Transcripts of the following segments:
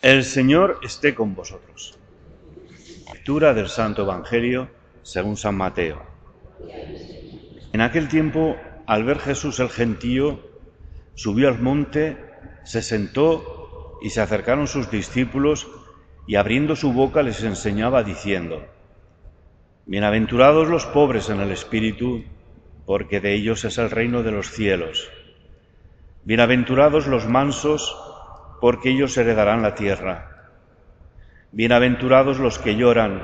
El Señor esté con vosotros. Lectura del Santo Evangelio según San Mateo. En aquel tiempo, al ver Jesús el gentío, subió al monte, se sentó y se acercaron sus discípulos y abriendo su boca les enseñaba diciendo, Bienaventurados los pobres en el espíritu, porque de ellos es el reino de los cielos. Bienaventurados los mansos, porque ellos heredarán la tierra. Bienaventurados los que lloran,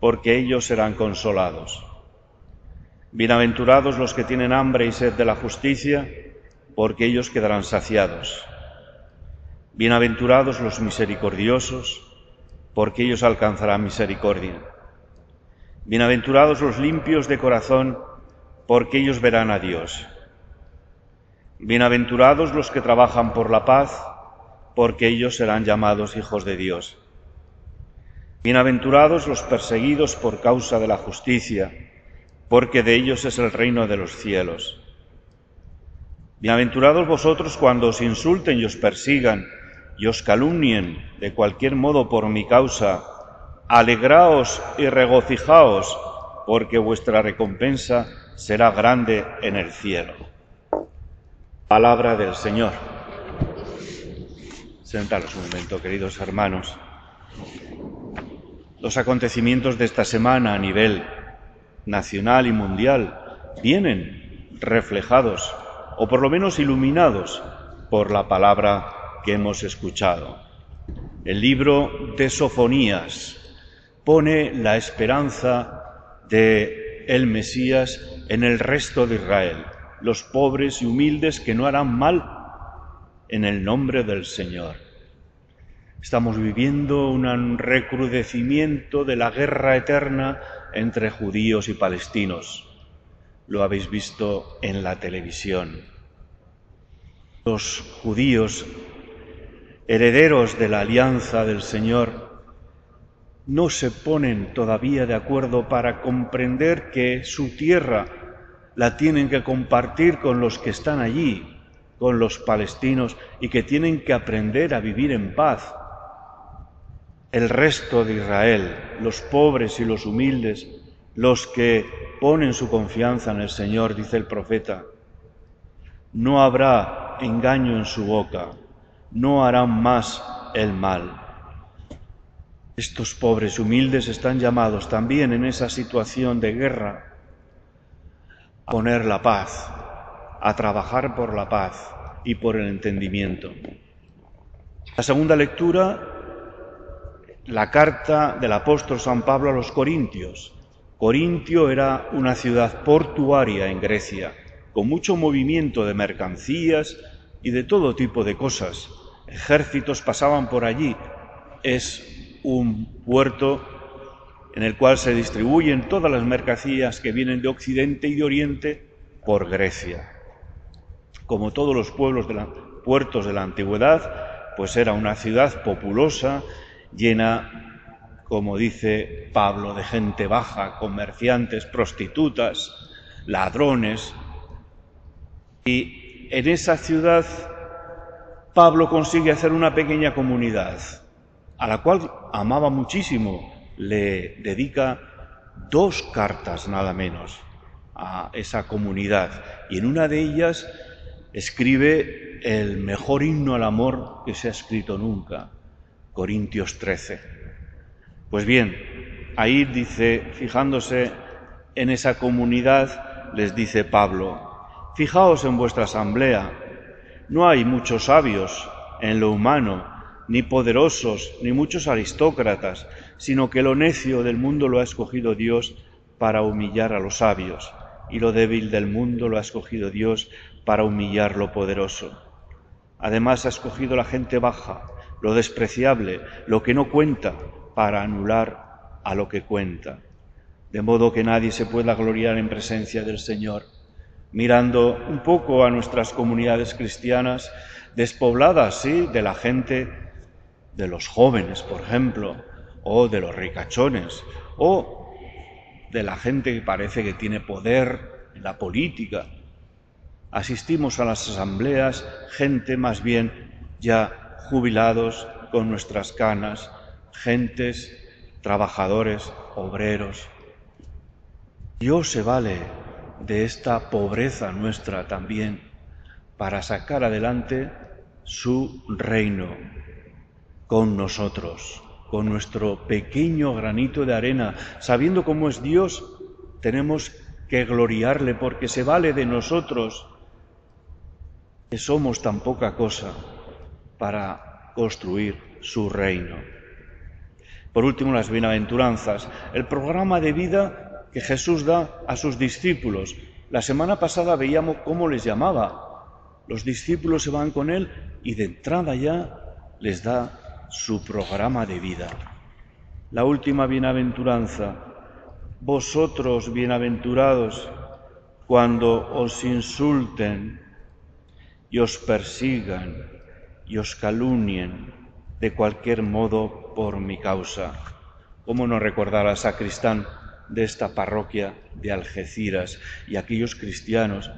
porque ellos serán consolados. Bienaventurados los que tienen hambre y sed de la justicia, porque ellos quedarán saciados. Bienaventurados los misericordiosos, porque ellos alcanzarán misericordia. Bienaventurados los limpios de corazón, porque ellos verán a Dios. Bienaventurados los que trabajan por la paz, porque ellos serán llamados hijos de Dios. Bienaventurados los perseguidos por causa de la justicia, porque de ellos es el reino de los cielos. Bienaventurados vosotros cuando os insulten y os persigan y os calumnien de cualquier modo por mi causa. Alegraos y regocijaos, porque vuestra recompensa será grande en el cielo. Palabra del Señor. Sentaros un momento, queridos hermanos. Los acontecimientos de esta semana a nivel nacional y mundial vienen reflejados o por lo menos iluminados por la palabra que hemos escuchado. El libro de Sofonías pone la esperanza de el Mesías en el resto de Israel, los pobres y humildes que no harán mal en el nombre del Señor. Estamos viviendo un recrudecimiento de la guerra eterna entre judíos y palestinos. Lo habéis visto en la televisión. Los judíos, herederos de la alianza del Señor, no se ponen todavía de acuerdo para comprender que su tierra la tienen que compartir con los que están allí, con los palestinos y que tienen que aprender a vivir en paz. El resto de Israel, los pobres y los humildes, los que ponen su confianza en el Señor, dice el profeta, no habrá engaño en su boca, no harán más el mal. Estos pobres humildes están llamados también en esa situación de guerra a poner la paz, a trabajar por la paz y por el entendimiento. La segunda lectura, la carta del apóstol San Pablo a los Corintios. Corintio era una ciudad portuaria en Grecia, con mucho movimiento de mercancías y de todo tipo de cosas. Ejércitos pasaban por allí. Es un puerto en el cual se distribuyen todas las mercancías que vienen de Occidente y de Oriente por Grecia como todos los pueblos de puertos de la antigüedad, pues era una ciudad populosa, llena, como dice Pablo, de gente baja, comerciantes, prostitutas, ladrones. Y en esa ciudad Pablo consigue hacer una pequeña comunidad, a la cual amaba muchísimo. Le dedica dos cartas nada menos a esa comunidad. Y en una de ellas escribe el mejor himno al amor que se ha escrito nunca, Corintios 13. Pues bien, ahí dice, fijándose en esa comunidad, les dice Pablo, fijaos en vuestra asamblea, no hay muchos sabios en lo humano, ni poderosos, ni muchos aristócratas, sino que lo necio del mundo lo ha escogido Dios para humillar a los sabios, y lo débil del mundo lo ha escogido Dios para humillar lo poderoso. Además ha escogido la gente baja, lo despreciable, lo que no cuenta, para anular a lo que cuenta. De modo que nadie se pueda gloriar en presencia del Señor. Mirando un poco a nuestras comunidades cristianas, despobladas, sí, de la gente, de los jóvenes, por ejemplo, o de los ricachones, o de la gente que parece que tiene poder en la política, asistimos a las asambleas gente más bien ya jubilados, con nuestras canas, gentes, trabajadores, obreros. Dios se vale de esta pobreza nuestra también para sacar adelante su reino con nosotros, con nuestro pequeño granito de arena, sabiendo cómo es Dios, tenemos que gloriarle porque se vale de nosotros, que somos tan poca cosa para construir su reino. Por último, las bienaventuranzas, el programa de vida que Jesús da a sus discípulos. La semana pasada veíamos cómo les llamaba. Los discípulos se van con él y de entrada ya les da su programa de vida. La última bienaventuranza, vosotros bienaventurados cuando os insulten y os persigan y os calunien de cualquier modo por mi causa. ¿Cómo no recordar al sacristán de esta parroquia de Algeciras y aquellos cristianos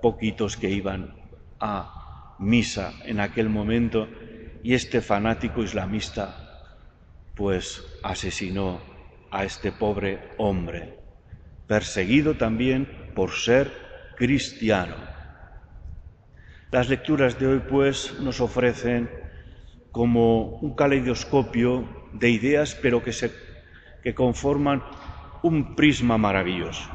poquitos que iban a misa en aquel momento y este fanático islamista pues asesinó a este pobre hombre, perseguido también por ser cristiano. Las lecturas de hoy, pues, nos ofrecen como un caleidoscopio de ideas, pero que, se, que conforman un prisma maravilloso.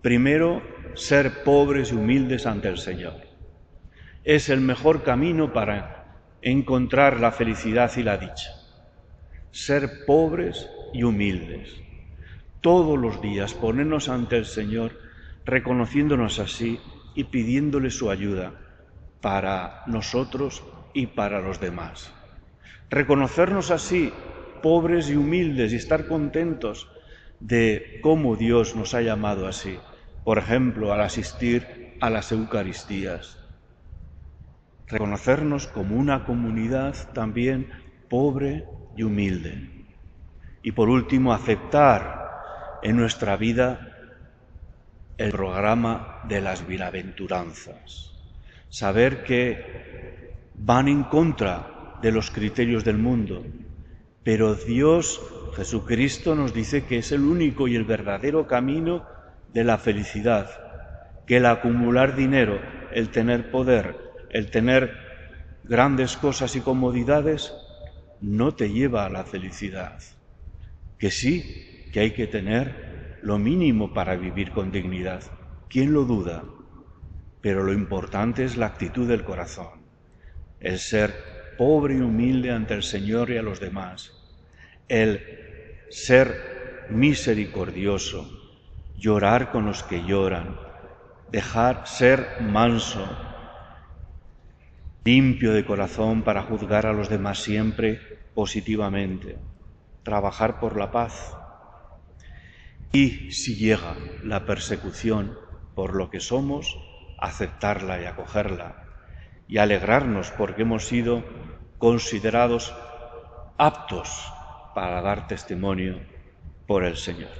Primero, ser pobres y humildes ante el Señor. Es el mejor camino para encontrar la felicidad y la dicha. Ser pobres y humildes. Todos los días ponernos ante el Señor, reconociéndonos así y pidiéndole su ayuda para nosotros y para los demás. Reconocernos así, pobres y humildes, y estar contentos de cómo Dios nos ha llamado así. Por ejemplo, al asistir a las Eucaristías. Reconocernos como una comunidad también pobre y humilde. Y por último, aceptar en nuestra vida el programa de las bienaventuranzas. Saber que van en contra de los criterios del mundo, pero Dios, Jesucristo, nos dice que es el único y el verdadero camino de la felicidad, que el acumular dinero, el tener poder, el tener grandes cosas y comodidades, no te lleva a la felicidad que sí, que hay que tener lo mínimo para vivir con dignidad. ¿Quién lo duda? Pero lo importante es la actitud del corazón, el ser pobre y humilde ante el Señor y a los demás, el ser misericordioso, llorar con los que lloran, dejar ser manso, limpio de corazón para juzgar a los demás siempre positivamente trabajar por la paz y si llega la persecución por lo que somos, aceptarla y acogerla y alegrarnos porque hemos sido considerados aptos para dar testimonio por el Señor.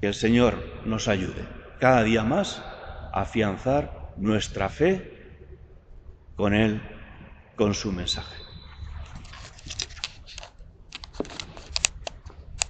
Que el Señor nos ayude cada día más a afianzar nuestra fe con Él, con su mensaje.